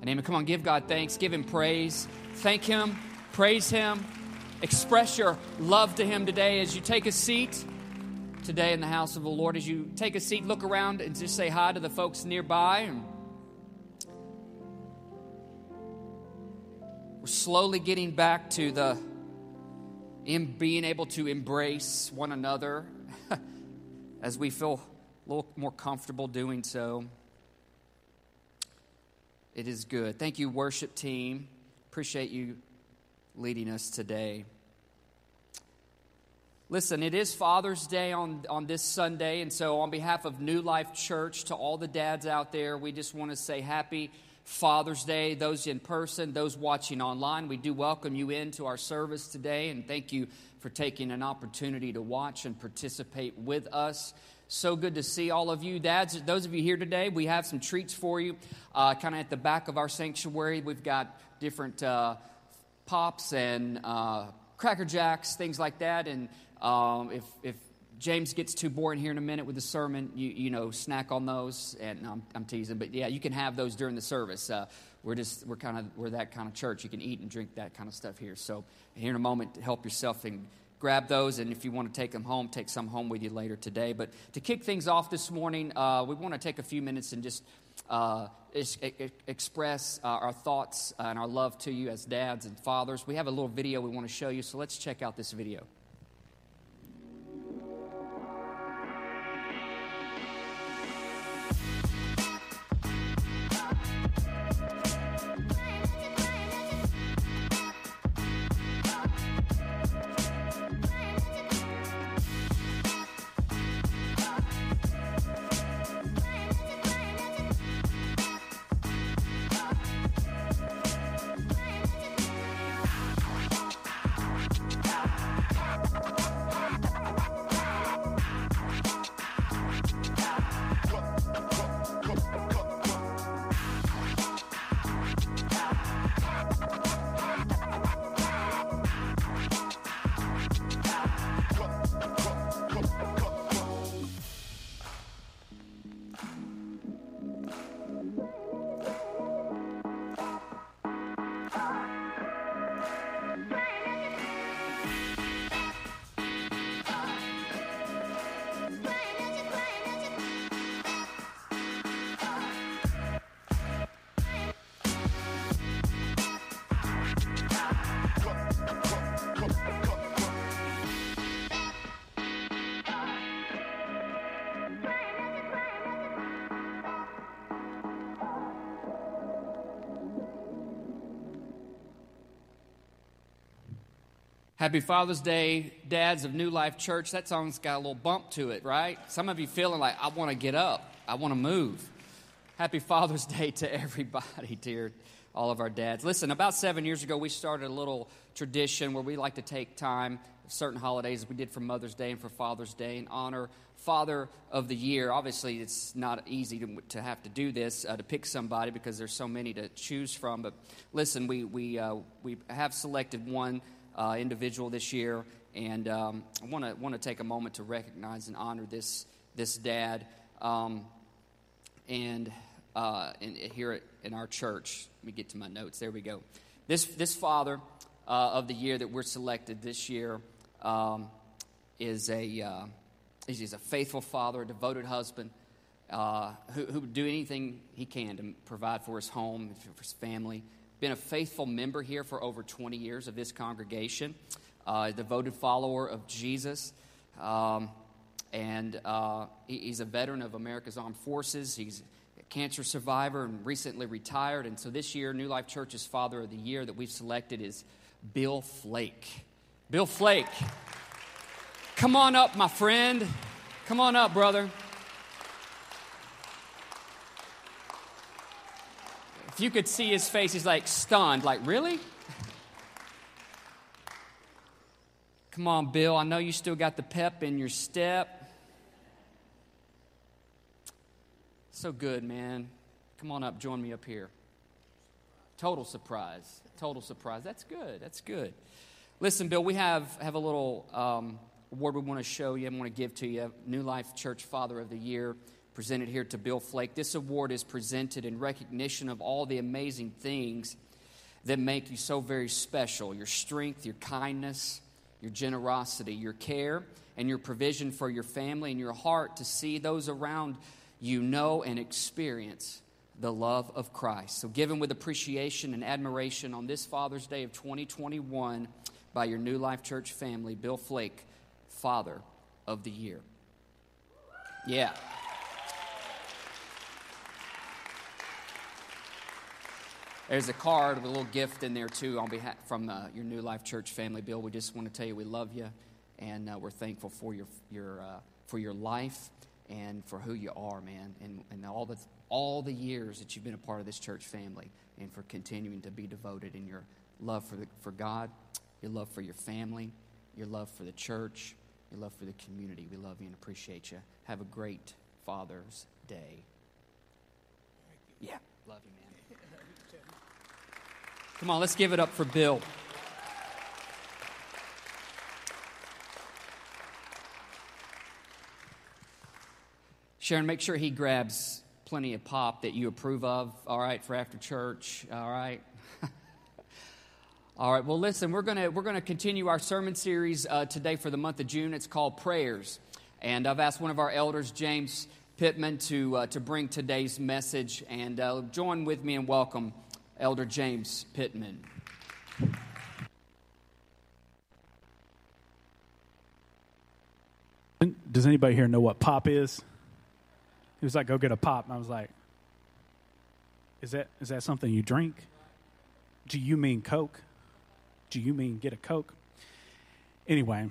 And amen. Come on, give God thanks, give Him praise, thank Him, praise Him, express your love to Him today as you take a seat today in the house of the Lord. As you take a seat, look around and just say hi to the folks nearby. We're slowly getting back to the in being able to embrace one another as we feel a little more comfortable doing so. It is good. Thank you, worship team. Appreciate you leading us today. Listen, it is Father's Day on, on this Sunday, and so on behalf of New Life Church, to all the dads out there, we just want to say happy Father's Day. Those in person, those watching online, we do welcome you into our service today, and thank you for taking an opportunity to watch and participate with us. So good to see all of you. Dads, those of you here today, we have some treats for you. Uh, kind of at the back of our sanctuary, we've got different uh, pops and uh, Cracker Jacks, things like that. And um, if, if James gets too boring here in a minute with the sermon, you, you know, snack on those. And I'm, I'm, teasing, but yeah, you can have those during the service. Uh, we're just, we're kind of, we're that kind of church. You can eat and drink that kind of stuff here. So here in a moment, help yourself and grab those, and if you want to take them home, take some home with you later today. But to kick things off this morning, uh, we want to take a few minutes and just uh, express uh, our thoughts and our love to you as dads and fathers. We have a little video we want to show you, so let's check out this video. Happy Father's Day, dads of New Life Church. That song's got a little bump to it, right? Some of you feeling like, I want to get up, I want to move. Happy Father's Day to everybody, dear, all of our dads. Listen, about seven years ago, we started a little tradition where we like to take time, certain holidays, we did for Mother's Day and for Father's Day, and honor Father of the Year. Obviously, it's not easy to, to have to do this, uh, to pick somebody because there's so many to choose from. But listen, we, we, uh, we have selected one uh, individual this year, and um, I want to want to take a moment to recognize and honor this this dad, um, and, uh, and here in our church. Let me get to my notes. There we go. This this father uh, of the year that we're selected this year um, is a uh, he's a faithful father, a devoted husband. Uh, who, who would do anything he can to provide for his home, for his family, been a faithful member here for over 20 years of this congregation, uh, a devoted follower of Jesus. Um, and uh, he, he's a veteran of America's Armed Forces. He's a cancer survivor and recently retired. And so this year, New Life Church's Father of the Year that we've selected is Bill Flake. Bill Flake. Come on up, my friend. Come on up, brother. You could see his face, he's like stunned, like, really? Come on, Bill. I know you still got the pep in your step. So good, man. Come on up, join me up here. Total surprise. Total surprise. That's good. That's good. Listen, Bill, we have, have a little um, award we want to show you, I want to give to you. New Life Church Father of the Year presented here to Bill Flake. This award is presented in recognition of all the amazing things that make you so very special your strength, your kindness, your generosity, your care, and your provision for your family, and your heart to see those around you know and experience the love of Christ. So, given with appreciation and admiration on this Father's Day of 2021 by your New Life Church family, Bill Flake, Father of the Year. Yeah. There's a card with a little gift in there too on behalf from uh, your New Life Church family, Bill. We just want to tell you we love you, and uh, we're thankful for your your uh, for your life and for who you are, man, and, and all the all the years that you've been a part of this church family, and for continuing to be devoted in your love for the, for God, your love for your family, your love for the church, your love for the community. We love you and appreciate you. Have a great Father's Day. Yeah, love you, man. Come on, let's give it up for Bill. Sharon, make sure he grabs plenty of pop that you approve of, all right, for after church, all right? all right, well, listen, we're going to we're gonna continue our sermon series uh, today for the month of June. It's called Prayers. And I've asked one of our elders, James Pittman, to, uh, to bring today's message. And uh, join with me and welcome Elder James Pittman. Does anybody here know what pop is? He was like, "Go get a pop," and I was like, "Is that is that something you drink? Do you mean Coke? Do you mean get a Coke?" Anyway,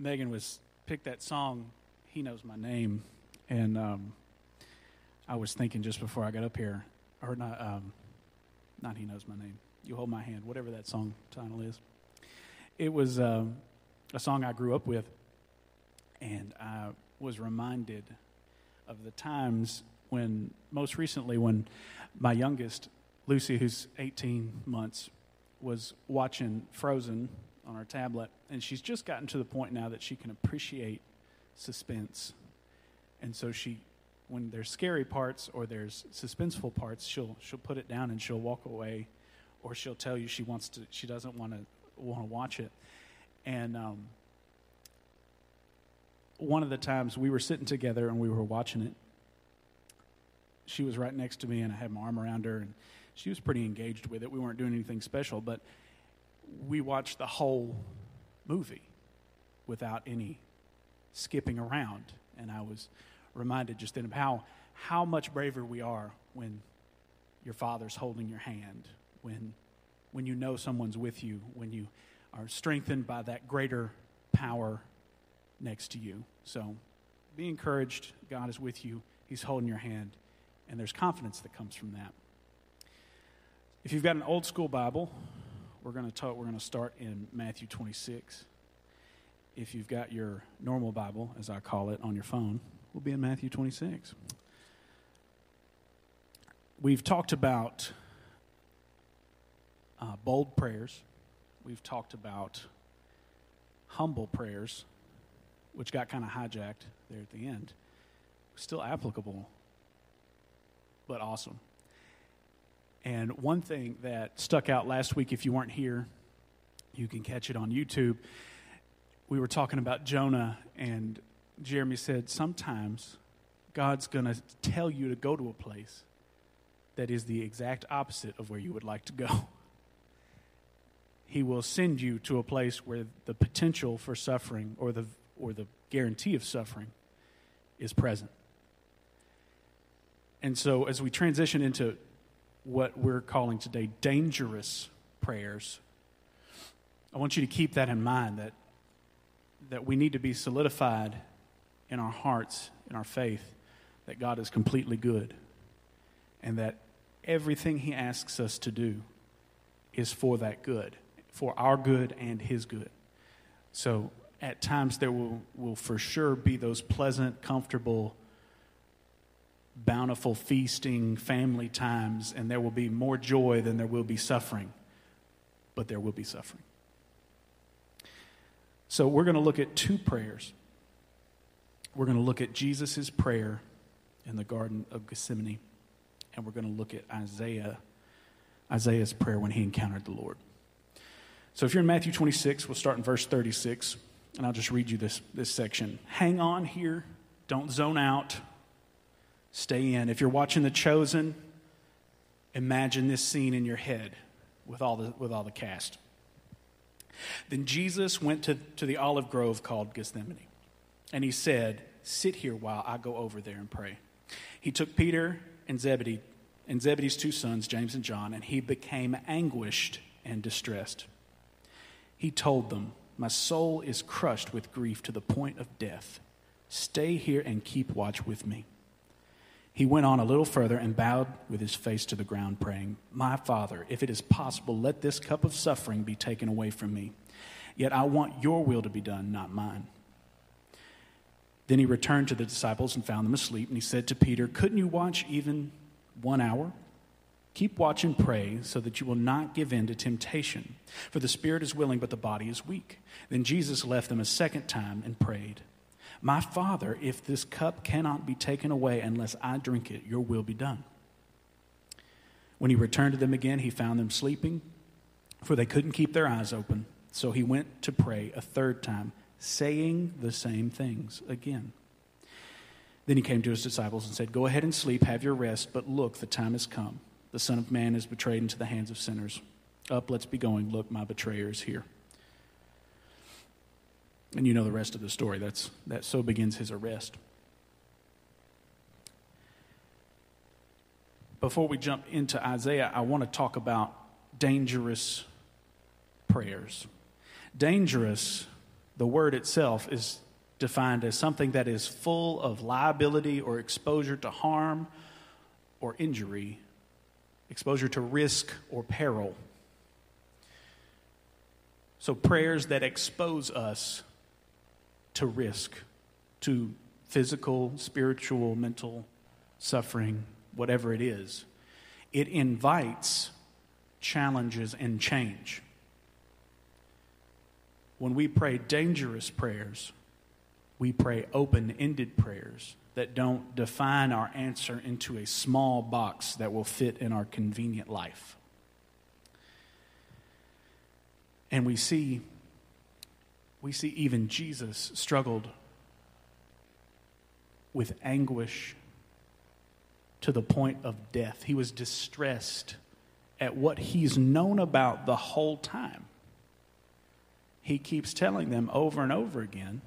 Megan was picked that song. He knows my name, and um, I was thinking just before I got up here, or not, um, not he knows my name. You hold my hand, whatever that song title is. It was um, a song I grew up with, and I was reminded of the times when, most recently, when my youngest, Lucy, who's 18 months, was watching Frozen on our tablet, and she's just gotten to the point now that she can appreciate suspense. And so she when there's scary parts or there's suspenseful parts, she'll she'll put it down and she'll walk away, or she'll tell you she wants to she doesn't want to want to watch it. And um, one of the times we were sitting together and we were watching it, she was right next to me and I had my arm around her and she was pretty engaged with it. We weren't doing anything special, but we watched the whole movie without any skipping around, and I was reminded just then of how, how much braver we are when your father's holding your hand, when, when you know someone's with you, when you are strengthened by that greater power next to you. So be encouraged. God is with you, He's holding your hand, and there's confidence that comes from that. If you've got an old school Bible, we're going to talk, we're going to start in Matthew 26. If you've got your normal Bible, as I call it, on your phone, will be in Matthew 26. We've talked about uh, bold prayers. We've talked about humble prayers, which got kind of hijacked there at the end. Still applicable, but awesome. And one thing that stuck out last week, if you weren't here, you can catch it on YouTube. We were talking about Jonah and Jeremy said, sometimes God's going to tell you to go to a place that is the exact opposite of where you would like to go. He will send you to a place where the potential for suffering or the, or the guarantee of suffering is present. And so, as we transition into what we're calling today dangerous prayers, I want you to keep that in mind that, that we need to be solidified in our hearts, in our faith, that God is completely good and that everything He asks us to do is for that good, for our good and His good. So at times there will, will for sure be those pleasant, comfortable, bountiful feasting family times, and there will be more joy than there will be suffering, but there will be suffering. So we're going to look at two prayers we're going to look at Jesus' prayer in the Garden of Gethsemane, and we're going to look at Isaiah, Isaiah's prayer when he encountered the Lord. So if you're in Matthew 26, we'll start in verse 36, and I'll just read you this, this section. Hang on here, don't zone out, stay in. If you're watching The Chosen, imagine this scene in your head with all the, with all the cast. Then Jesus went to, to the olive grove called Gethsemane, and he said, Sit here while I go over there and pray. He took Peter and Zebedee and Zebedee's two sons, James and John, and he became anguished and distressed. He told them, My soul is crushed with grief to the point of death. Stay here and keep watch with me. He went on a little further and bowed with his face to the ground, praying, My Father, if it is possible, let this cup of suffering be taken away from me. Yet I want your will to be done, not mine. Then he returned to the disciples and found them asleep, and he said to Peter, Couldn't you watch even one hour? Keep watch and pray so that you will not give in to temptation. For the spirit is willing, but the body is weak. Then Jesus left them a second time and prayed. My Father, if this cup cannot be taken away unless I drink it, your will be done. When he returned to them again, he found them sleeping, for they couldn't keep their eyes open. So he went to pray a third time, saying the same things again. Then he came to his disciples and said, Go ahead and sleep, have your rest, but look, the time has come. The Son of Man is betrayed into the hands of sinners. Up, let's be going. Look, my betrayer is here. And you know the rest of the story. That's, that so begins his arrest. Before we jump into Isaiah, I want to talk about dangerous prayers. Dangerous, the word itself is defined as something that is full of liability or exposure to harm or injury, exposure to risk or peril. So, prayers that expose us to risk, to physical, spiritual, mental suffering, whatever it is. It invites challenges and change. When we pray dangerous prayers, we pray open ended prayers that don't define our answer into a small box that will fit in our convenient life. And we see we see even Jesus struggled with anguish to the point of death. He was distressed at what he's known about the whole time. He keeps telling them over and over again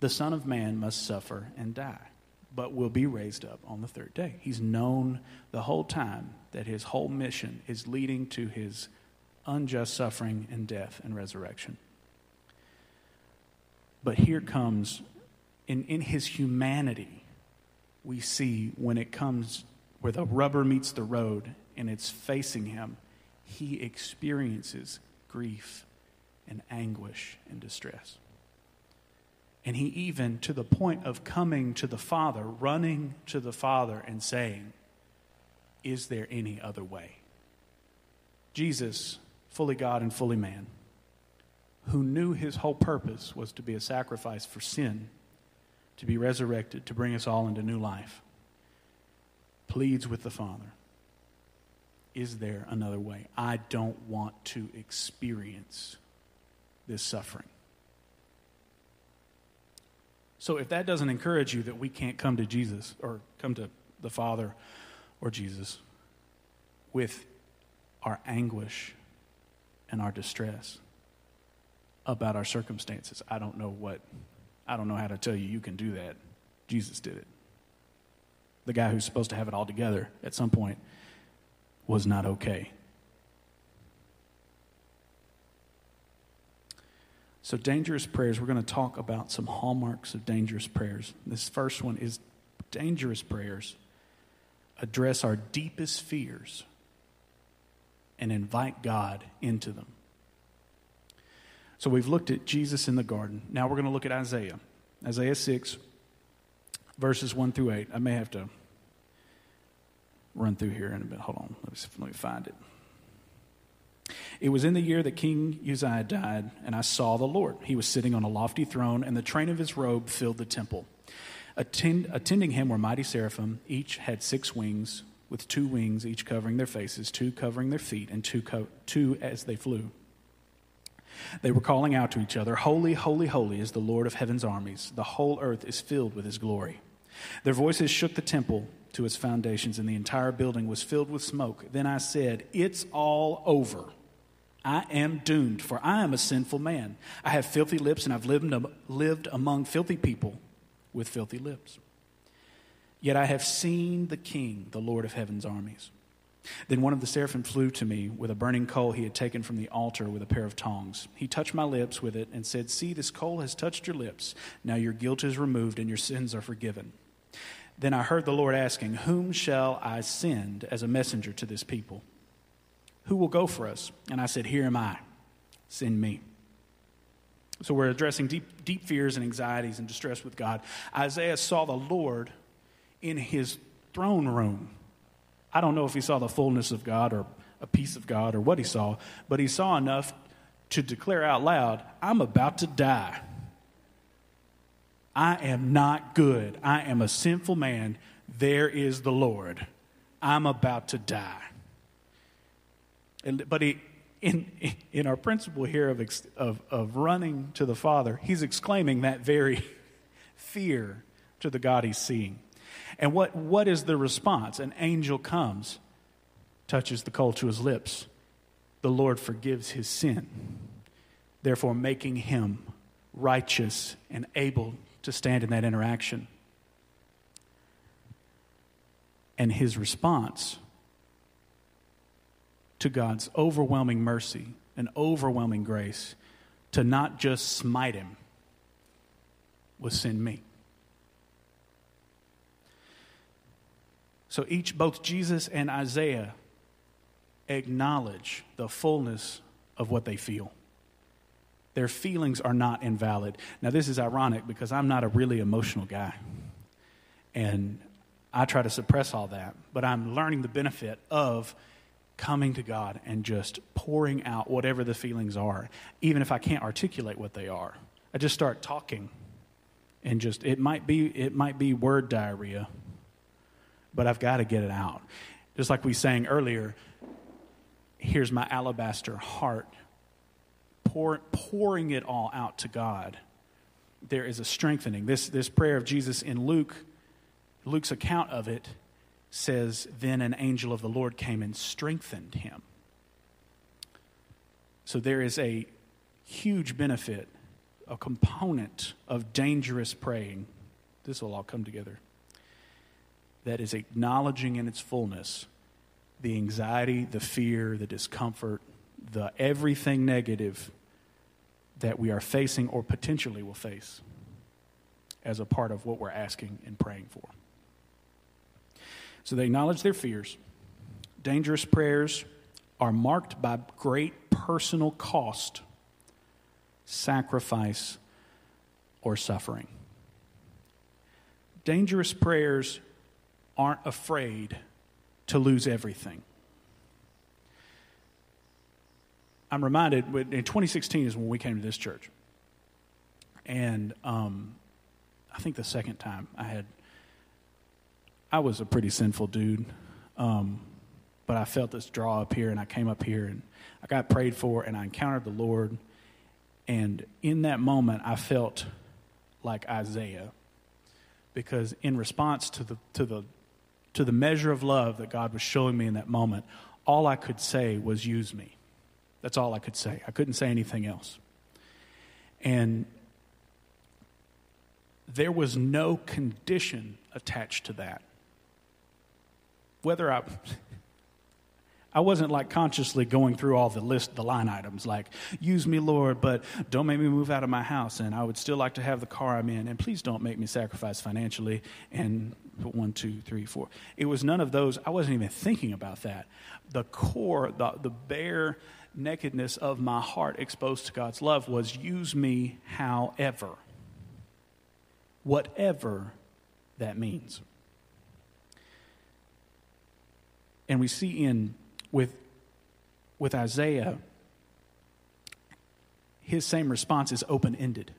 the Son of Man must suffer and die, but will be raised up on the third day. He's known the whole time that his whole mission is leading to his unjust suffering and death and resurrection. But here comes, in, in his humanity, we see when it comes where the rubber meets the road and it's facing him, he experiences grief and anguish and distress. And he even, to the point of coming to the Father, running to the Father and saying, Is there any other way? Jesus, fully God and fully man, who knew his whole purpose was to be a sacrifice for sin, to be resurrected, to bring us all into new life, pleads with the Father Is there another way? I don't want to experience this suffering. So, if that doesn't encourage you that we can't come to Jesus or come to the Father or Jesus with our anguish and our distress, about our circumstances. I don't know what, I don't know how to tell you you can do that. Jesus did it. The guy who's supposed to have it all together at some point was not okay. So, dangerous prayers, we're going to talk about some hallmarks of dangerous prayers. This first one is dangerous prayers address our deepest fears and invite God into them. So we've looked at Jesus in the garden. Now we're going to look at Isaiah. Isaiah 6, verses 1 through 8. I may have to run through here in a bit. Hold on. Let me, let me find it. It was in the year that King Uzziah died, and I saw the Lord. He was sitting on a lofty throne, and the train of his robe filled the temple. Attend, attending him were mighty seraphim. Each had six wings, with two wings, each covering their faces, two covering their feet, and two, co- two as they flew. They were calling out to each other, Holy, holy, holy is the Lord of heaven's armies. The whole earth is filled with his glory. Their voices shook the temple to its foundations, and the entire building was filled with smoke. Then I said, It's all over. I am doomed, for I am a sinful man. I have filthy lips, and I've lived, lived among filthy people with filthy lips. Yet I have seen the King, the Lord of heaven's armies. Then one of the seraphim flew to me with a burning coal he had taken from the altar with a pair of tongs. He touched my lips with it and said, See, this coal has touched your lips. Now your guilt is removed and your sins are forgiven. Then I heard the Lord asking, Whom shall I send as a messenger to this people? Who will go for us? And I said, Here am I. Send me. So we're addressing deep, deep fears and anxieties and distress with God. Isaiah saw the Lord in his throne room. I don't know if he saw the fullness of God or a piece of God or what he saw, but he saw enough to declare out loud, I'm about to die. I am not good. I am a sinful man. There is the Lord. I'm about to die. And, but he, in, in our principle here of, of, of running to the Father, he's exclaiming that very fear to the God he's seeing. And what, what is the response? An angel comes, touches the coal to his lips. The Lord forgives his sin, therefore making him righteous and able to stand in that interaction. And his response to God's overwhelming mercy and overwhelming grace to not just smite him was send me. So each, both Jesus and Isaiah, acknowledge the fullness of what they feel. Their feelings are not invalid. Now, this is ironic because I'm not a really emotional guy. And I try to suppress all that. But I'm learning the benefit of coming to God and just pouring out whatever the feelings are, even if I can't articulate what they are. I just start talking and just it might be it might be word diarrhea but I've got to get it out. Just like we sang earlier, here's my alabaster heart, pour, pouring it all out to God. There is a strengthening. This, this prayer of Jesus in Luke, Luke's account of it says, Then an angel of the Lord came and strengthened him. So there is a huge benefit, a component of dangerous praying. This will all come together that is acknowledging in its fullness the anxiety, the fear, the discomfort, the everything negative that we are facing or potentially will face as a part of what we're asking and praying for. So they acknowledge their fears. Dangerous prayers are marked by great personal cost, sacrifice, or suffering. Dangerous prayers aren't afraid to lose everything. I'm reminded in 2016 is when we came to this church. And um, I think the second time I had, I was a pretty sinful dude. Um, but I felt this draw up here and I came up here and I got prayed for and I encountered the Lord. And in that moment, I felt like Isaiah because in response to the, to the to the measure of love that God was showing me in that moment, all I could say was, use me. That's all I could say. I couldn't say anything else. And there was no condition attached to that. Whether I, I wasn't like consciously going through all the list, the line items, like, use me, Lord, but don't make me move out of my house. And I would still like to have the car I'm in. And please don't make me sacrifice financially. And one, two, three, four. It was none of those. I wasn't even thinking about that. The core, the, the bare nakedness of my heart exposed to God's love was use me however. Whatever that means. And we see in with, with Isaiah his same response is open ended.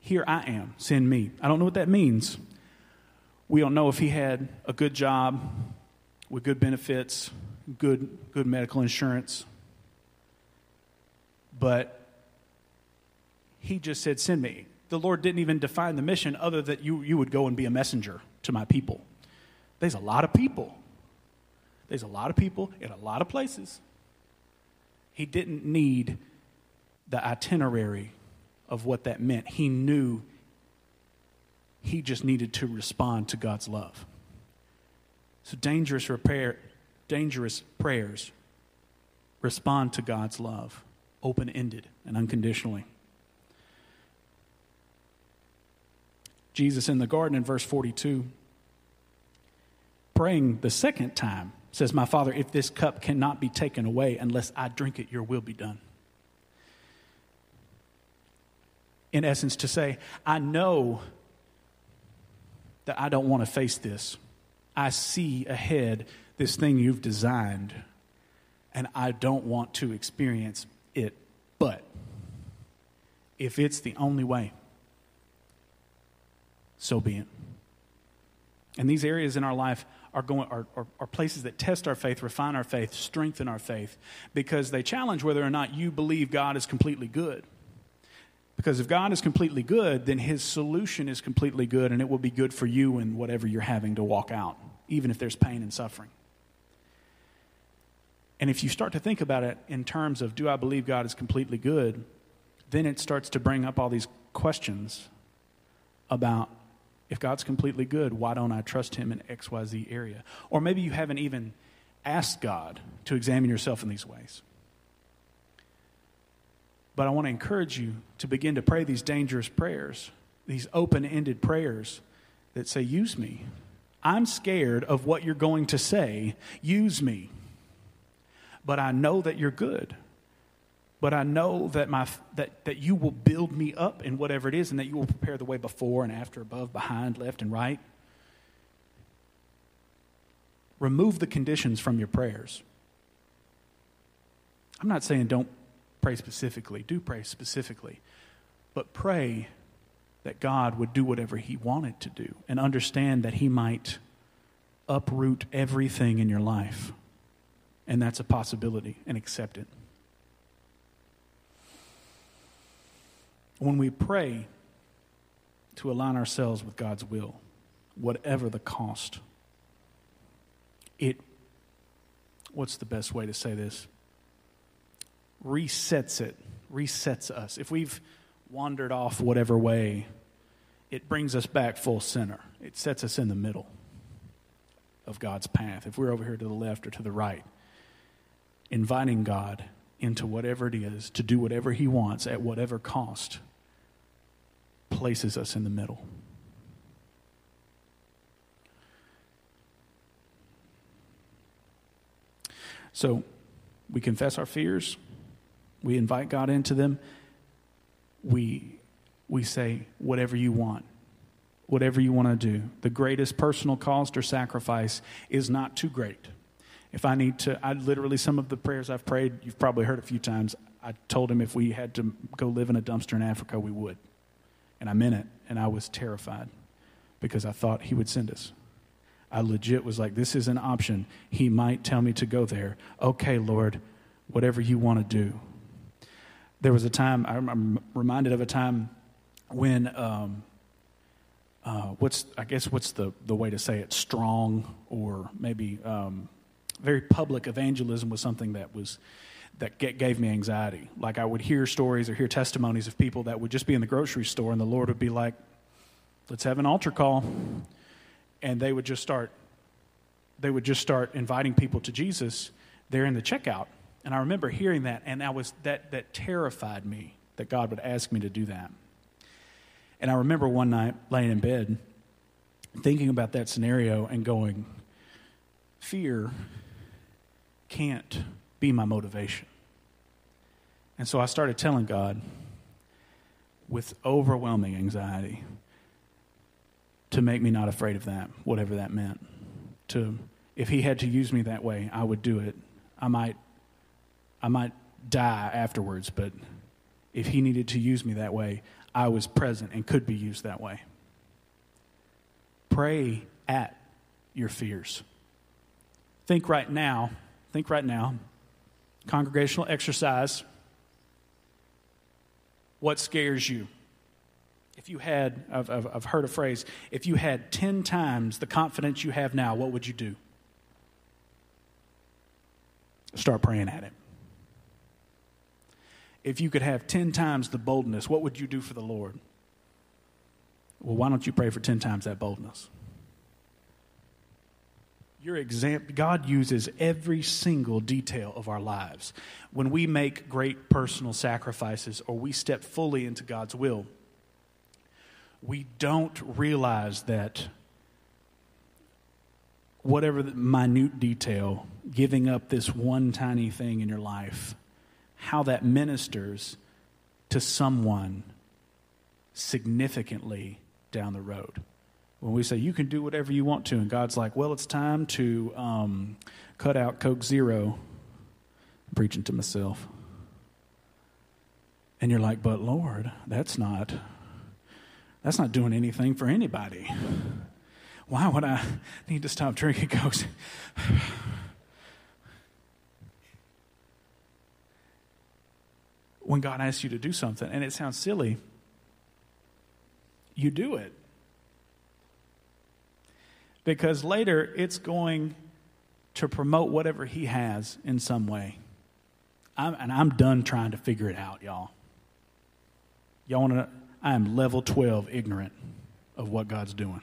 Here I am, send me. I don't know what that means. We don't know if he had a good job with good benefits, good, good medical insurance. But he just said, Send me. The Lord didn't even define the mission other that you, you would go and be a messenger to my people. There's a lot of people. There's a lot of people in a lot of places. He didn't need the itinerary of what that meant. He knew he just needed to respond to God's love. So dangerous repair, dangerous prayers respond to God's love, open-ended and unconditionally. Jesus in the garden in verse 42 praying the second time says, My Father, if this cup cannot be taken away unless I drink it, your will be done. In essence, to say, I know that I don't want to face this. I see ahead this thing you've designed, and I don't want to experience it. But if it's the only way, so be it. And these areas in our life are, going, are, are, are, places that test our faith, refine our faith, strengthen our faith, because they challenge whether or not you believe God is completely good. Because if God is completely good, then his solution is completely good, and it will be good for you in whatever you're having to walk out, even if there's pain and suffering. And if you start to think about it in terms of, do I believe God is completely good? Then it starts to bring up all these questions about if God's completely good, why don't I trust Him in XYZ area? Or maybe you haven't even asked God to examine yourself in these ways. But I want to encourage you to begin to pray these dangerous prayers, these open ended prayers that say, Use me. I'm scared of what you're going to say. Use me. But I know that you're good but I know that, my, that, that you will build me up in whatever it is and that you will prepare the way before and after, above, behind, left, and right. Remove the conditions from your prayers. I'm not saying don't pray specifically, do pray specifically, but pray that God would do whatever He wanted to do and understand that He might uproot everything in your life. And that's a possibility and accept it. when we pray to align ourselves with God's will, whatever the cost, it, what's the best way to say this? Resets it, resets us. If we've wandered off whatever way, it brings us back full center. It sets us in the middle of God's path. If we're over here to the left or to the right, inviting God into whatever it is to do whatever He wants at whatever cost places us in the middle. So we confess our fears, we invite God into them, we, we say, whatever you want, whatever you want to do. The greatest personal cost or sacrifice is not too great. If I need to, I literally, some of the prayers I've prayed, you've probably heard a few times. I told him if we had to go live in a dumpster in Africa, we would. And I meant it. And I was terrified because I thought he would send us. I legit was like, this is an option. He might tell me to go there. Okay, Lord, whatever you want to do. There was a time, I'm reminded of a time when, um, uh, what's, I guess, what's the, the way to say it? Strong or maybe um, very public evangelism was something that was that gave me anxiety. Like I would hear stories or hear testimonies of people that would just be in the grocery store and the Lord would be like, let's have an altar call. And they would just start, they would just start inviting people to Jesus there in the checkout. And I remember hearing that and I was, that, that terrified me that God would ask me to do that. And I remember one night laying in bed thinking about that scenario and going, fear can't be my motivation. And so I started telling God with overwhelming anxiety to make me not afraid of that, whatever that meant. To if he had to use me that way, I would do it. I might I might die afterwards, but if He needed to use me that way, I was present and could be used that way. Pray at your fears. Think right now, think right now, congregational exercise. What scares you? If you had, I've, I've, I've heard a phrase, if you had 10 times the confidence you have now, what would you do? Start praying at it. If you could have 10 times the boldness, what would you do for the Lord? Well, why don't you pray for 10 times that boldness? Your exam- God uses every single detail of our lives. When we make great personal sacrifices or we step fully into God's will, we don't realize that whatever the minute detail, giving up this one tiny thing in your life, how that ministers to someone significantly down the road. When we say you can do whatever you want to, and God's like, well, it's time to um, cut out Coke Zero. I'm preaching to myself. And you're like, but Lord, that's not that's not doing anything for anybody. Why would I need to stop drinking Coke? when God asks you to do something, and it sounds silly, you do it. Because later it's going to promote whatever He has in some way. I'm, and I'm done trying to figure it out, y'all. Y'all want to? I am level 12 ignorant of what God's doing.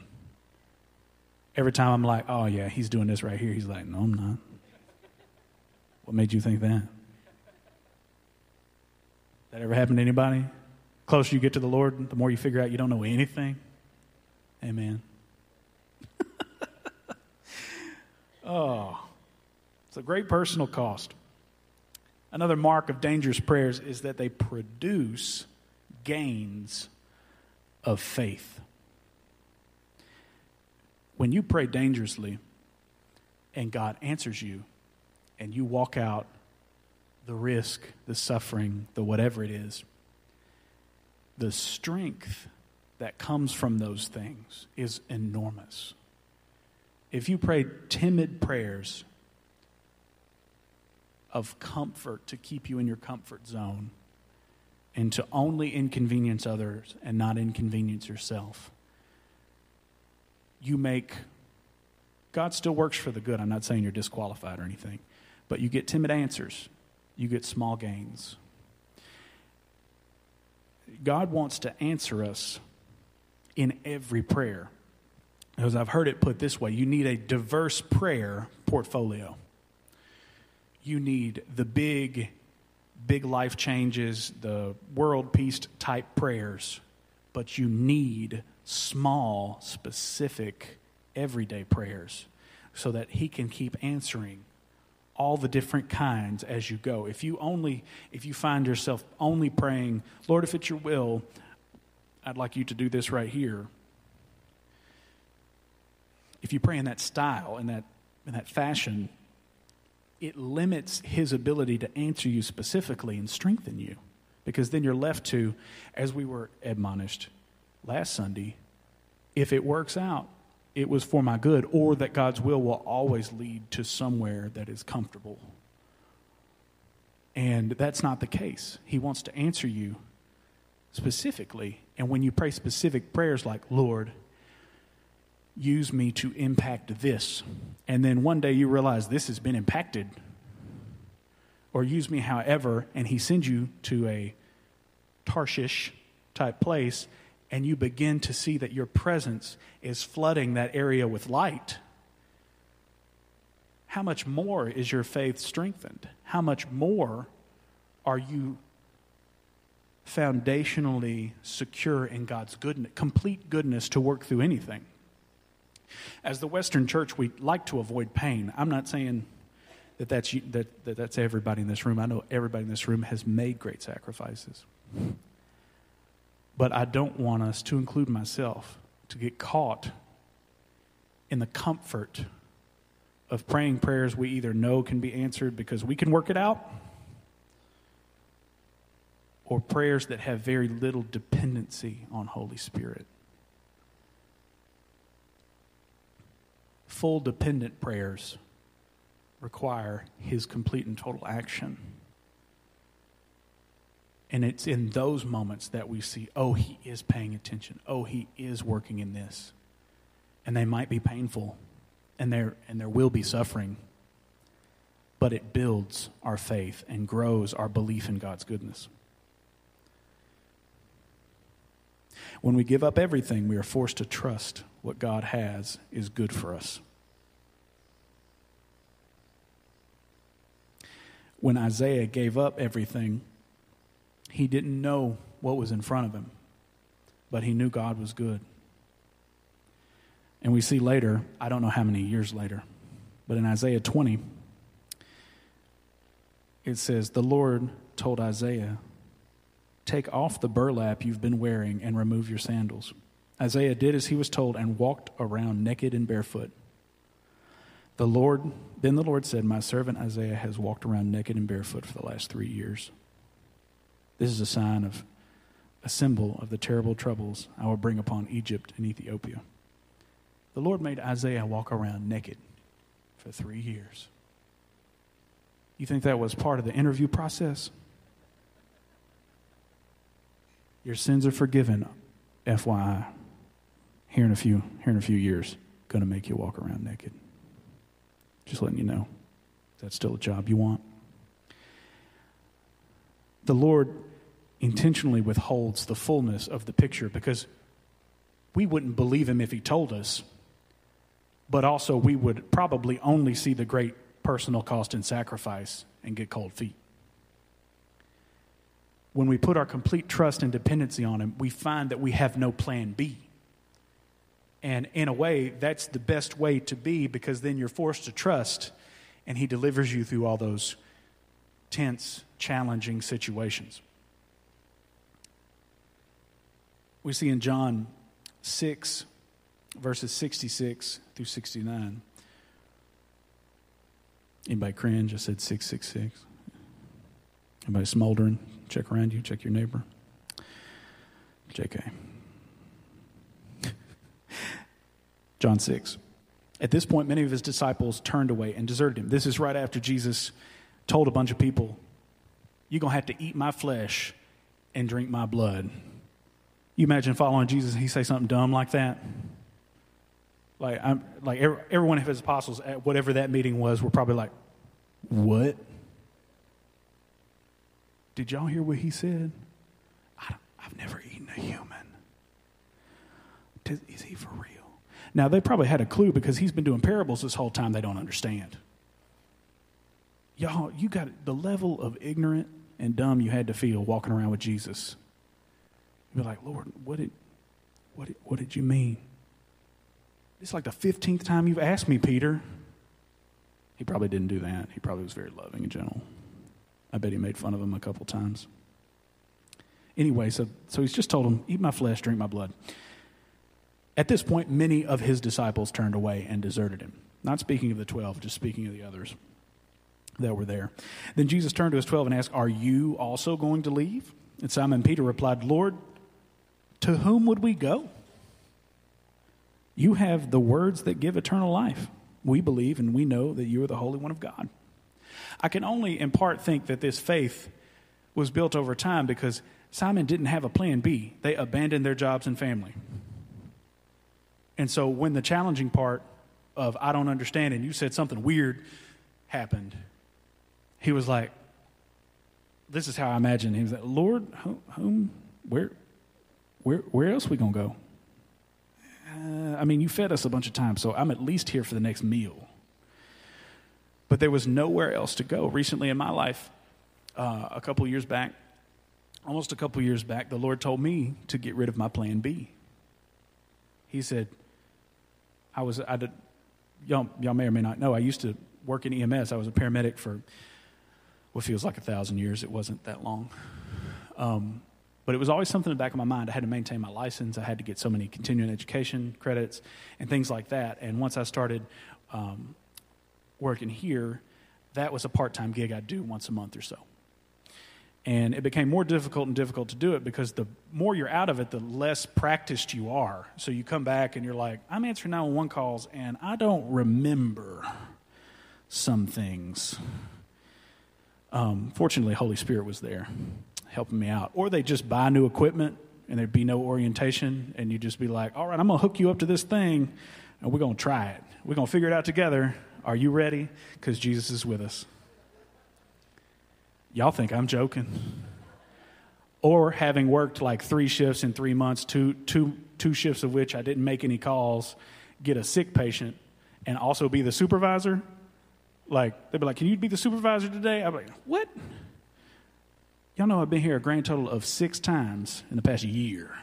Every time I'm like, oh, yeah, He's doing this right here, He's like, no, I'm not. What made you think that? That ever happened to anybody? Closer you get to the Lord, the more you figure out you don't know anything. Amen. Oh, it's a great personal cost. Another mark of dangerous prayers is that they produce gains of faith. When you pray dangerously and God answers you, and you walk out the risk, the suffering, the whatever it is, the strength that comes from those things is enormous. If you pray timid prayers of comfort to keep you in your comfort zone and to only inconvenience others and not inconvenience yourself, you make God still works for the good. I'm not saying you're disqualified or anything, but you get timid answers you get small gains. God wants to answer us in every prayer. Because I've heard it put this way you need a diverse prayer portfolio. You need the big, big life changes, the world peace type prayers, but you need small, specific, everyday prayers so that He can keep answering all the different kinds as you go. If you only if you find yourself only praying, Lord, if it's your will, I'd like you to do this right here. If you pray in that style, in that in that fashion, it limits his ability to answer you specifically and strengthen you. Because then you're left to, as we were admonished last Sunday, if it works out, it was for my good, or that God's will will always lead to somewhere that is comfortable. And that's not the case. He wants to answer you specifically. And when you pray specific prayers like, Lord, use me to impact this, and then one day you realize this has been impacted, or use me however, and He sends you to a Tarshish type place, and you begin to see that your presence is flooding that area with light, how much more is your faith strengthened? How much more are you foundationally secure in God's goodness, complete goodness to work through anything? As the Western church, we like to avoid pain. I'm not saying that that's, that, that that's everybody in this room. I know everybody in this room has made great sacrifices. But I don't want us, to include myself, to get caught in the comfort of praying prayers we either know can be answered because we can work it out, or prayers that have very little dependency on Holy Spirit. Full dependent prayers require His complete and total action. And it's in those moments that we see, oh, He is paying attention. Oh, He is working in this. And they might be painful, and there, and there will be suffering, but it builds our faith and grows our belief in God's goodness. When we give up everything, we are forced to trust what God has is good for us. When Isaiah gave up everything, he didn't know what was in front of him, but he knew God was good. And we see later, I don't know how many years later, but in Isaiah 20, it says, The Lord told Isaiah, Take off the burlap you've been wearing and remove your sandals. Isaiah did as he was told and walked around naked and barefoot. The Lord, then the Lord said, My servant Isaiah has walked around naked and barefoot for the last three years. This is a sign of a symbol of the terrible troubles I will bring upon Egypt and Ethiopia. The Lord made Isaiah walk around naked for three years. You think that was part of the interview process? Your sins are forgiven, FYI. Here in a few, here in a few years, going to make you walk around naked. Just letting you know. Is that still a job you want? The Lord intentionally withholds the fullness of the picture because we wouldn't believe him if he told us, but also we would probably only see the great personal cost and sacrifice and get cold feet when we put our complete trust and dependency on Him, we find that we have no plan B. And in a way, that's the best way to be because then you're forced to trust and He delivers you through all those tense, challenging situations. We see in John 6, verses 66 through 69. Anybody cringe? I said 666. Anybody smoldering? Check around you, check your neighbor. JK. John 6. At this point, many of his disciples turned away and deserted him. This is right after Jesus told a bunch of people, You're going to have to eat my flesh and drink my blood. You imagine following Jesus and he say something dumb like that? Like, I'm, like every, every one of his apostles at whatever that meeting was were probably like, What? Did y'all hear what he said? I have never eaten a human. Is he for real? Now, they probably had a clue because he's been doing parables this whole time they don't understand. Y'all, you got the level of ignorant and dumb you had to feel walking around with Jesus. You'd be like, Lord, what did, what did, what did you mean? It's like the 15th time you've asked me, Peter. He probably didn't do that. He probably was very loving and gentle. I bet he made fun of him a couple times. Anyway, so, so he's just told him, Eat my flesh, drink my blood. At this point, many of his disciples turned away and deserted him. Not speaking of the 12, just speaking of the others that were there. Then Jesus turned to his 12 and asked, Are you also going to leave? And Simon Peter replied, Lord, to whom would we go? You have the words that give eternal life. We believe and we know that you are the Holy One of God. I can only in part think that this faith was built over time because Simon didn't have a plan B. They abandoned their jobs and family. And so when the challenging part of I don't understand and you said something weird happened, he was like, this is how I imagine he was like, Lord, whom, where, where, where else we gonna go? Uh, I mean, you fed us a bunch of times, so I'm at least here for the next meal but there was nowhere else to go. Recently in my life, uh, a couple years back, almost a couple years back, the Lord told me to get rid of my plan B. He said, I was, I did, y'all, y'all may or may not know, I used to work in EMS. I was a paramedic for what feels like a thousand years. It wasn't that long. Um, but it was always something in the back of my mind. I had to maintain my license. I had to get so many continuing education credits and things like that. And once I started um, working here, that was a part time gig I'd do once a month or so. And it became more difficult and difficult to do it because the more you're out of it, the less practiced you are. So you come back and you're like, I'm answering 911 calls and I don't remember some things. Um, fortunately, Holy Spirit was there helping me out. Or they just buy new equipment and there'd be no orientation and you'd just be like, all right, I'm going to hook you up to this thing and we're going to try it. We're going to figure it out together. Are you ready? Because Jesus is with us. Y'all think I'm joking. Or having worked like three shifts in three months, two, two, two shifts of which I didn't make any calls, get a sick patient, and also be the supervisor. Like, they'd be like, Can you be the supervisor today? I'm like, What? Y'all know I've been here a grand total of six times in the past year.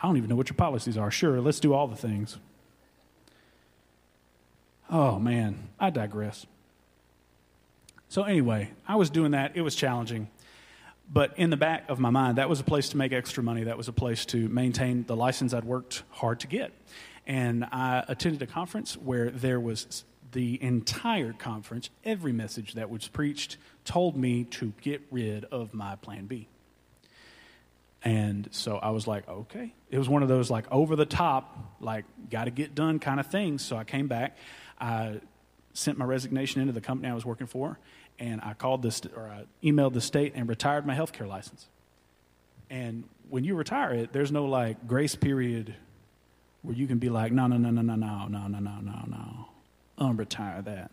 I don't even know what your policies are. Sure, let's do all the things. Oh, man, I digress. So, anyway, I was doing that. It was challenging. But in the back of my mind, that was a place to make extra money. That was a place to maintain the license I'd worked hard to get. And I attended a conference where there was the entire conference, every message that was preached told me to get rid of my plan B. And so I was like, okay. It was one of those like over the top, like got to get done kind of things. So I came back. I sent my resignation into the company I was working for, and I called this or I emailed the state and retired my health care license. And when you retire it, there's no like grace period where you can be like, no, no, no, no, no, no, no, no, no, no, no, unretire that.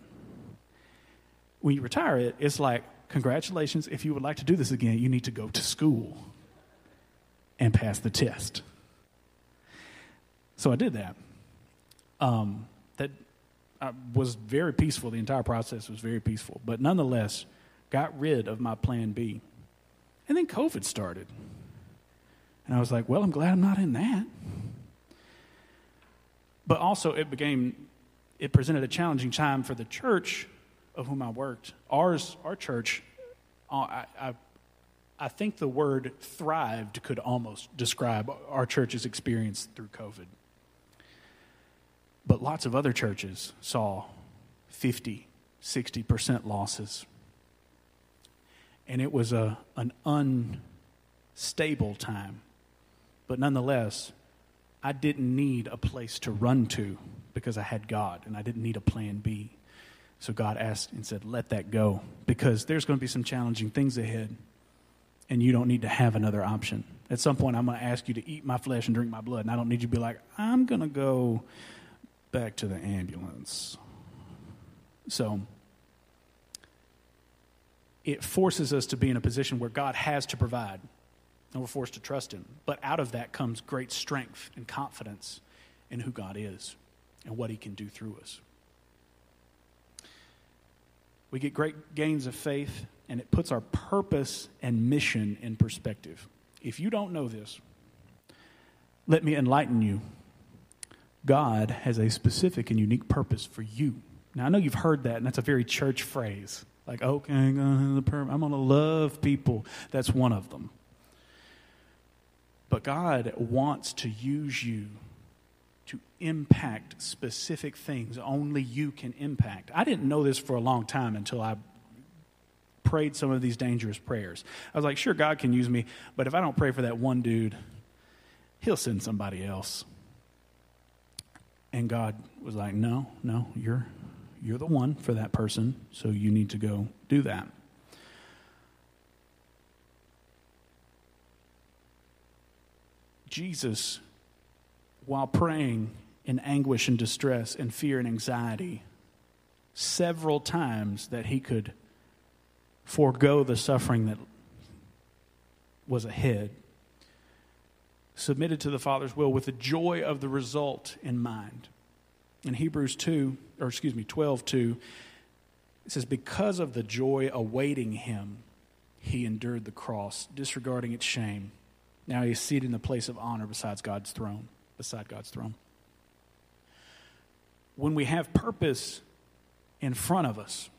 When you retire it, it's like, congratulations. If you would like to do this again, you need to go to school and pass the test. So I did that. Um, that I was very peaceful. The entire process was very peaceful, but nonetheless, got rid of my plan B. And then COVID started. And I was like, well, I'm glad I'm not in that. But also, it became, it presented a challenging time for the church of whom I worked. Ours, our church, uh, I, I, I think the word thrived could almost describe our church's experience through COVID. But lots of other churches saw 50, 60% losses. And it was a, an unstable time. But nonetheless, I didn't need a place to run to because I had God and I didn't need a plan B. So God asked and said, Let that go because there's going to be some challenging things ahead and you don't need to have another option. At some point, I'm going to ask you to eat my flesh and drink my blood, and I don't need you to be like, I'm going to go back to the ambulance. So it forces us to be in a position where God has to provide, and we're forced to trust Him. But out of that comes great strength and confidence in who God is and what He can do through us. We get great gains of faith, and it puts our purpose and mission in perspective. If you don't know this, let me enlighten you God has a specific and unique purpose for you. Now, I know you've heard that, and that's a very church phrase. Like, okay, I'm going to love people. That's one of them. But God wants to use you to impact specific things only you can impact. I didn't know this for a long time until I prayed some of these dangerous prayers. I was like, sure, God can use me, but if I don't pray for that one dude, he'll send somebody else. And God was like, "No, no, you're you're the one for that person, so you need to go do that." Jesus while praying in anguish and distress and fear and anxiety several times that he could forego the suffering that was ahead submitted to the Father's will with the joy of the result in mind. In Hebrews 2, or excuse me, 12 2, it says, Because of the joy awaiting him, he endured the cross, disregarding its shame. Now he is seated in the place of honor beside God's throne, beside God's throne. When we have purpose in front of us,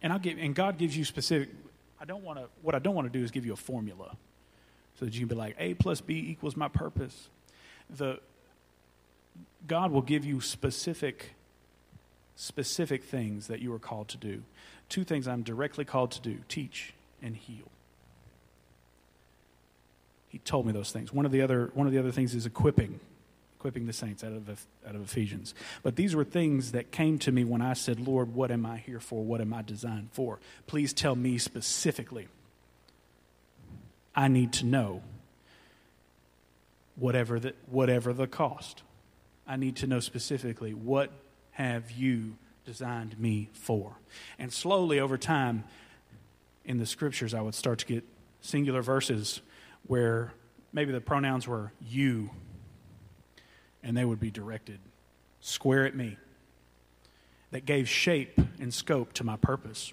and I'll give and God gives you specific I don't want to what I don't want to do is give you a formula so that you can be like, A plus B equals my purpose. The, God will give you specific, specific things that you are called to do. Two things I'm directly called to do teach and heal. He told me those things. One of the other, one of the other things is equipping, equipping the saints out of, out of Ephesians. But these were things that came to me when I said, Lord, what am I here for? What am I designed for? Please tell me specifically. I need to know whatever the, whatever the cost. I need to know specifically what have you designed me for? And slowly over time in the scriptures, I would start to get singular verses where maybe the pronouns were you, and they would be directed square at me. That gave shape and scope to my purpose.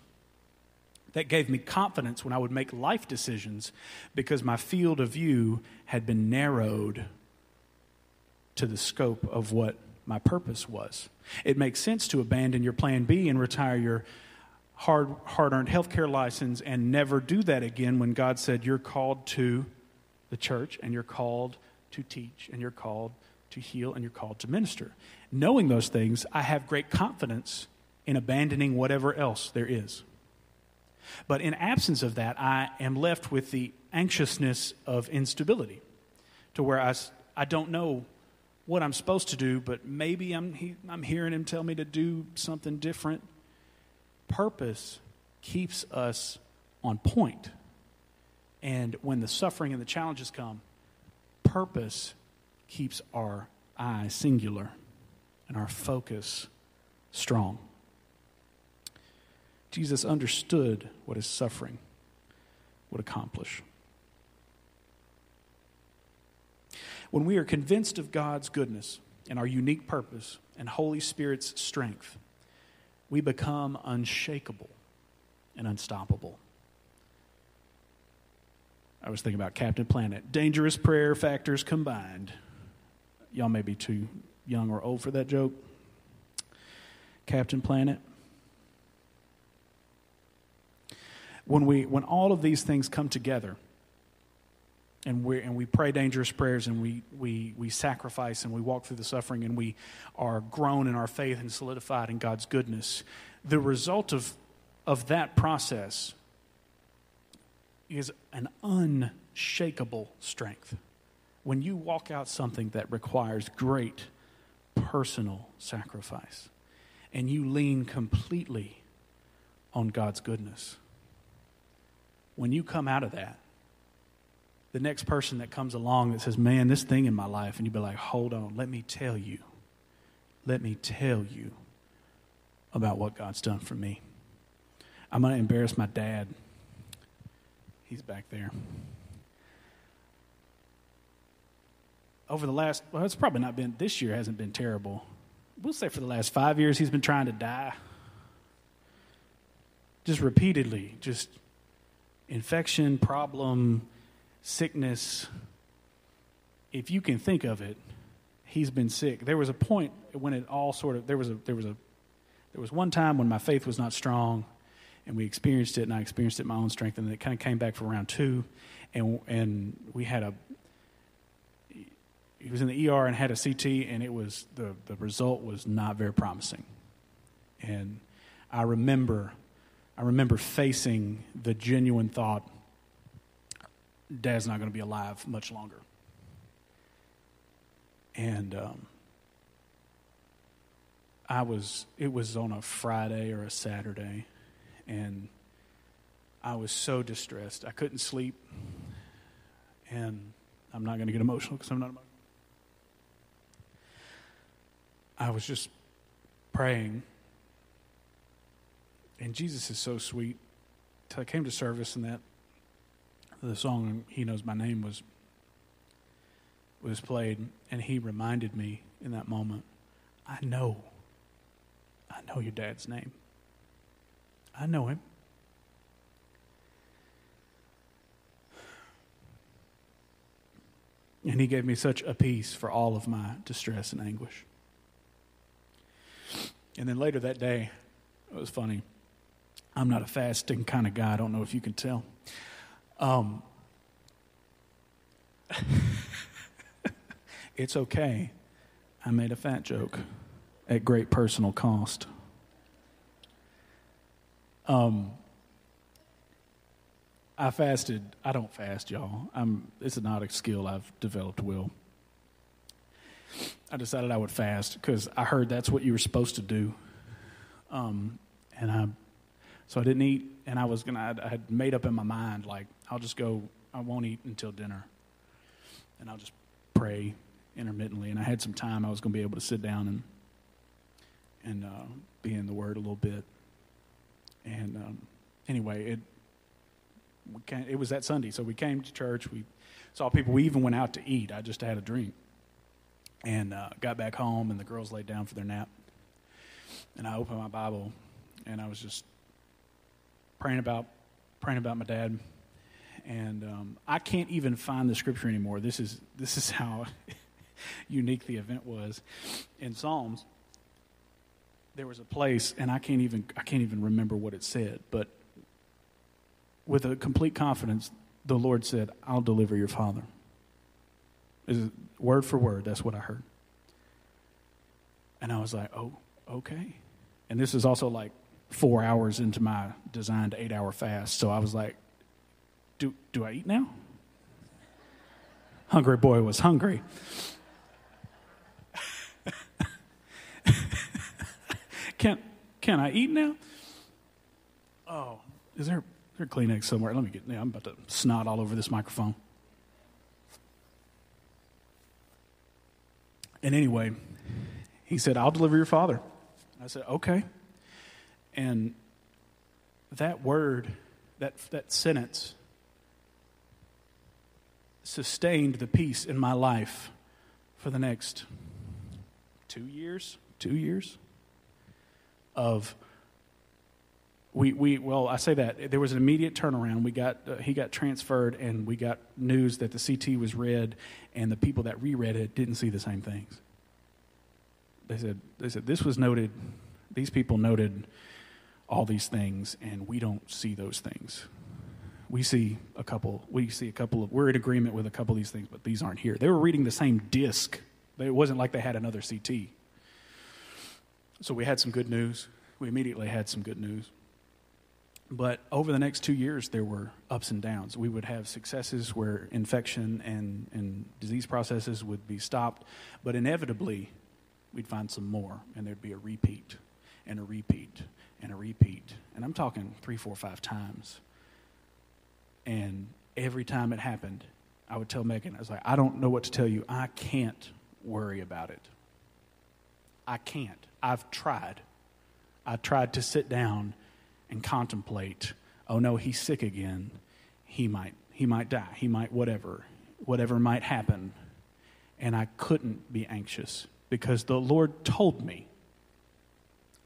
That gave me confidence when I would make life decisions because my field of view had been narrowed to the scope of what my purpose was. It makes sense to abandon your plan B and retire your hard hard earned health care license and never do that again when God said you're called to the church and you're called to teach and you're called to heal and you're called to minister. Knowing those things, I have great confidence in abandoning whatever else there is. But in absence of that, I am left with the anxiousness of instability to where I, I don't know what I'm supposed to do, but maybe I'm, he, I'm hearing him tell me to do something different. Purpose keeps us on point. And when the suffering and the challenges come, purpose keeps our eye singular and our focus strong. Jesus understood what his suffering would accomplish. When we are convinced of God's goodness and our unique purpose and Holy Spirit's strength, we become unshakable and unstoppable. I was thinking about Captain Planet. Dangerous prayer factors combined. Y'all may be too young or old for that joke. Captain Planet. When, we, when all of these things come together, and we and we pray dangerous prayers and we we we sacrifice and we walk through the suffering and we are grown in our faith and solidified in God's goodness. The result of of that process is an unshakable strength. When you walk out something that requires great personal sacrifice and you lean completely on God's goodness. When you come out of that, the next person that comes along that says, Man, this thing in my life, and you be like, Hold on, let me tell you. Let me tell you about what God's done for me. I'm going to embarrass my dad. He's back there. Over the last, well, it's probably not been, this year hasn't been terrible. We'll say for the last five years, he's been trying to die. Just repeatedly, just infection, problem, sickness, if you can think of it, he's been sick. There was a point when it all sort of there was a there was a there was one time when my faith was not strong and we experienced it and I experienced it my own strength and it kind of came back for round 2 and and we had a he was in the ER and had a CT and it was the the result was not very promising. And I remember I remember facing the genuine thought dad's not going to be alive much longer. And um, I was, it was on a Friday or a Saturday, and I was so distressed. I couldn't sleep. And I'm not going to get emotional because I'm not emotional. I was just praying. And Jesus is so sweet. I came to service, and that the song "He Knows My Name" was was played, and he reminded me in that moment, I know, I know your dad's name. I know him. And he gave me such a peace for all of my distress and anguish. And then later that day, it was funny. I'm not a fasting kind of guy. I don't know if you can tell. Um, it's okay. I made a fat joke at great personal cost. Um, I fasted. I don't fast, y'all. I'm, is not a skill I've developed well. I decided I would fast because I heard that's what you were supposed to do. Um, and I, so I didn't eat, and I was gonna. I had made up in my mind like I'll just go. I won't eat until dinner, and I'll just pray intermittently. And I had some time. I was to be able to sit down and and uh, be in the Word a little bit. And um, anyway, it came, it was that Sunday, so we came to church. We saw people. We even went out to eat. I just had a drink, and uh, got back home, and the girls laid down for their nap. And I opened my Bible, and I was just praying about praying about my dad. And um, I can't even find the scripture anymore. This is this is how unique the event was in Psalms there was a place, and I can't even I can't even remember what it said, but with a complete confidence, the Lord said, "I'll deliver your father." Is word for word? That's what I heard, and I was like, "Oh, okay." And this is also like four hours into my designed eight-hour fast, so I was like, "Do do I eat now?" Hungry boy was hungry. Can, can I eat now? Oh, is there, is there a Kleenex somewhere? Let me get, yeah, I'm about to snot all over this microphone. And anyway, he said, I'll deliver your father. I said, okay. And that word, that, that sentence, sustained the peace in my life for the next two years. Two years? of we, we well i say that there was an immediate turnaround we got uh, he got transferred and we got news that the ct was read and the people that reread it didn't see the same things they said they said this was noted these people noted all these things and we don't see those things we see a couple we see a couple of we're in agreement with a couple of these things but these aren't here they were reading the same disc it wasn't like they had another ct so we had some good news. We immediately had some good news. But over the next two years, there were ups and downs. We would have successes where infection and, and disease processes would be stopped, but inevitably, we'd find some more, and there'd be a repeat, and a repeat, and a repeat. And I'm talking three, four, five times. And every time it happened, I would tell Megan, I was like, I don't know what to tell you. I can't worry about it. I can't. I've tried. I tried to sit down and contemplate, oh no, he's sick again. He might he might die. He might whatever. Whatever might happen. And I couldn't be anxious because the Lord told me,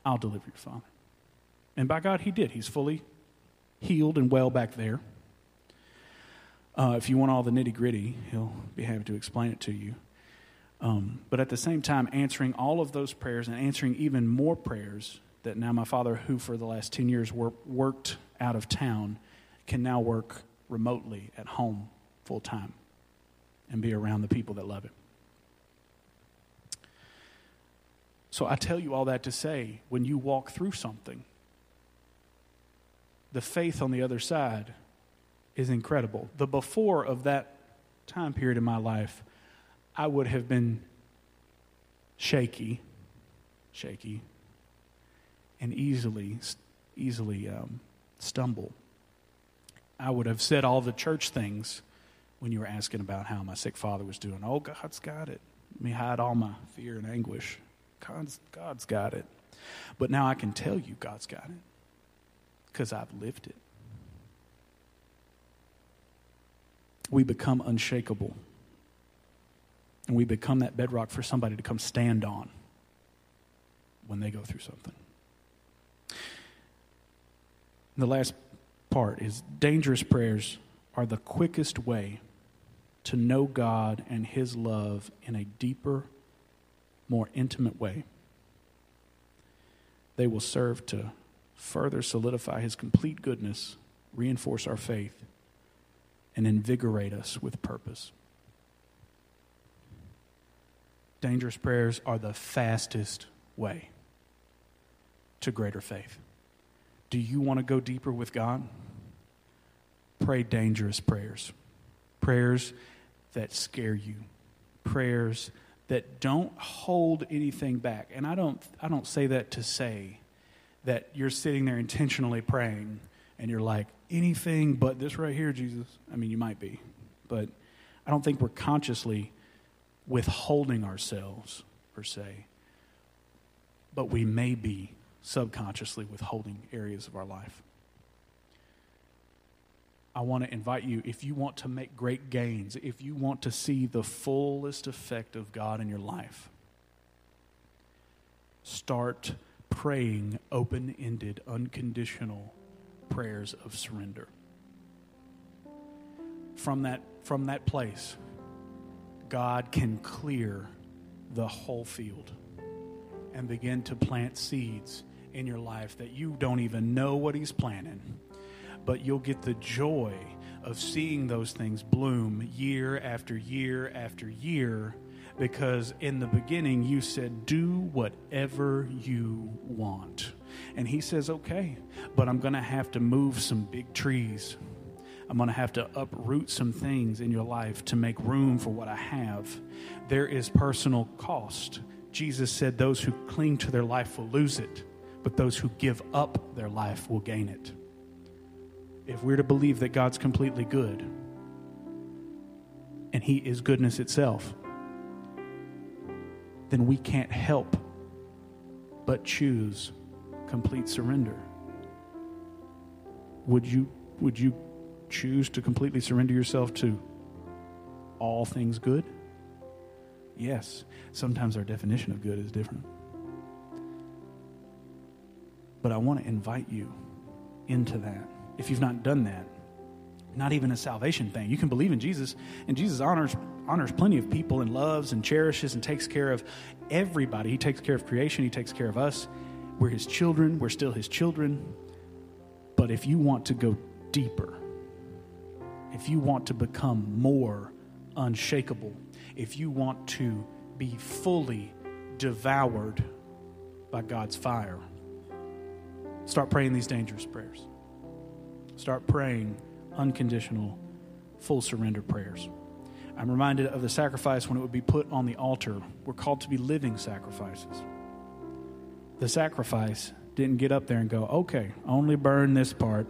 I'll deliver your father. And by God, he did. He's fully healed and well back there. Uh, if you want all the nitty gritty, he'll be happy to explain it to you. Um, but at the same time, answering all of those prayers and answering even more prayers that now my father, who for the last 10 years wor- worked out of town, can now work remotely at home full time and be around the people that love him. So I tell you all that to say when you walk through something, the faith on the other side is incredible. The before of that time period in my life I would have been shaky, shaky, and easily, easily um, stumble. I would have said all the church things when you were asking about how my sick father was doing. Oh, God's got it. Let me hide all my fear and anguish. God's, God's got it. But now I can tell you God's got it because I've lived it. We become unshakable and we become that bedrock for somebody to come stand on when they go through something. And the last part is dangerous prayers are the quickest way to know God and His love in a deeper, more intimate way. They will serve to further solidify His complete goodness, reinforce our faith, and invigorate us with purpose dangerous prayers are the fastest way to greater faith. Do you want to go deeper with God? pray dangerous prayers, prayers that scare you, prayers that don't hold anything back. And I don't, I don't say that to say that you're sitting there intentionally praying and you're like, anything but this right here, Jesus. I mean, you might be, but I don't think we're consciously withholding ourselves, per se. But we may be subconsciously withholding areas of our life. I want to invite you, if you want to make great gains, if you want to see the fullest effect of God in your life, start praying open ended, unconditional prayers of surrender. From that, from that place, God can clear the whole field and begin to plant seeds in your life that you don't even know what He's planting, but you'll get the joy of seeing those things bloom year after year after year because in the beginning you said, Do whatever you want. And he says, Okay, but I'm going to have to move some big trees. I'm going to have to uproot some things in your life to make room for what I have. There is personal cost. Jesus said, Those who cling to their life will lose it, but those who give up their life will gain it. If we're to believe that God's completely good, and He is goodness itself, then we can't help but choose complete surrender. Would you, would you choose to completely surrender yourself to all things good? Yes. Sometimes our definition of good is different. But I want to invite you into that. If you've not done that, not even a salvation thing. You can believe in Jesus, and Jesus honors honors plenty of people and loves and cherishes and takes care of everybody. He takes care of creation, he takes care of us. We're his children, we're still his children. But if you want to go deeper, if you want to become more unshakable, if you want to be fully devoured by God's fire, start praying these dangerous prayers. Start praying unconditional, full surrender prayers. I'm reminded of the sacrifice when it would be put on the altar. We're called to be living sacrifices. The sacrifice didn't get up there and go, okay, only burn this part,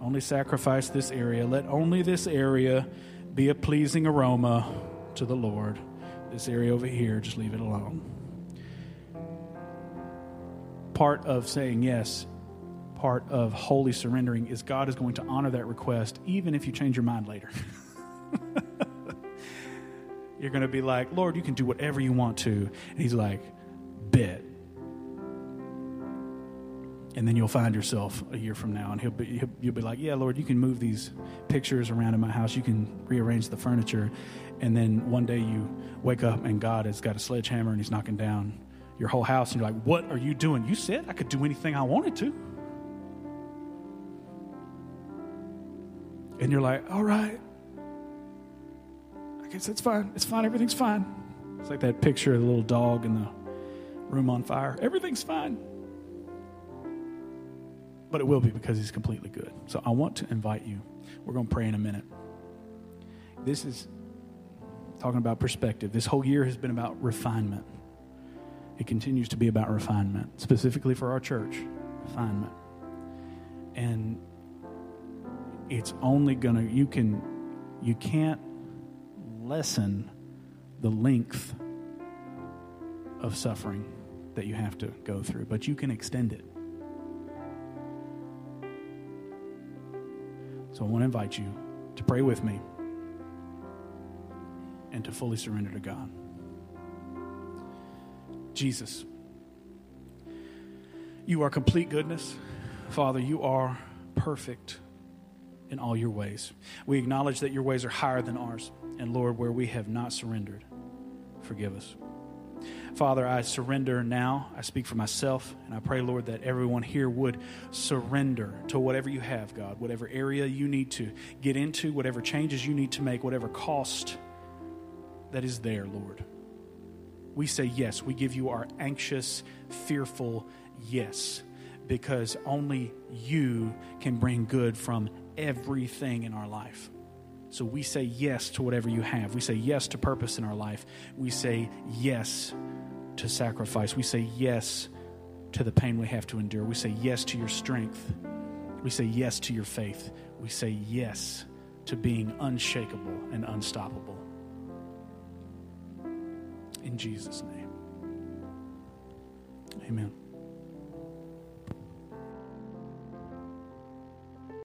only sacrifice this area, let only this area be a pleasing aroma to the Lord. This area over here, just leave it alone. Part of saying yes, part of holy surrendering is God is going to honor that request even if you change your mind later. You're going to be like, Lord, you can do whatever you want to. And He's like, bet. And then you'll find yourself a year from now, and he'll be, he'll, you'll be like, Yeah, Lord, you can move these pictures around in my house. You can rearrange the furniture. And then one day you wake up, and God has got a sledgehammer and He's knocking down your whole house. And you're like, What are you doing? You said I could do anything I wanted to. And you're like, All right, I guess it's fine. It's fine. Everything's fine. It's like that picture of the little dog in the room on fire. Everything's fine. But it will be because he's completely good. So I want to invite you. We're going to pray in a minute. This is talking about perspective. This whole year has been about refinement. It continues to be about refinement, specifically for our church, refinement. And it's only going to, you can, you can't lessen the length of suffering that you have to go through, but you can extend it. So I want to invite you to pray with me and to fully surrender to God. Jesus, you are complete goodness. Father, you are perfect in all your ways. We acknowledge that your ways are higher than ours. And Lord, where we have not surrendered, forgive us. Father, I surrender now. I speak for myself, and I pray, Lord, that everyone here would surrender to whatever you have, God, whatever area you need to get into, whatever changes you need to make, whatever cost that is there, Lord. We say yes. We give you our anxious, fearful yes, because only you can bring good from everything in our life. So we say yes to whatever you have. We say yes to purpose in our life. We say yes to sacrifice. We say yes to the pain we have to endure. We say yes to your strength. We say yes to your faith. We say yes to being unshakable and unstoppable. In Jesus' name. Amen.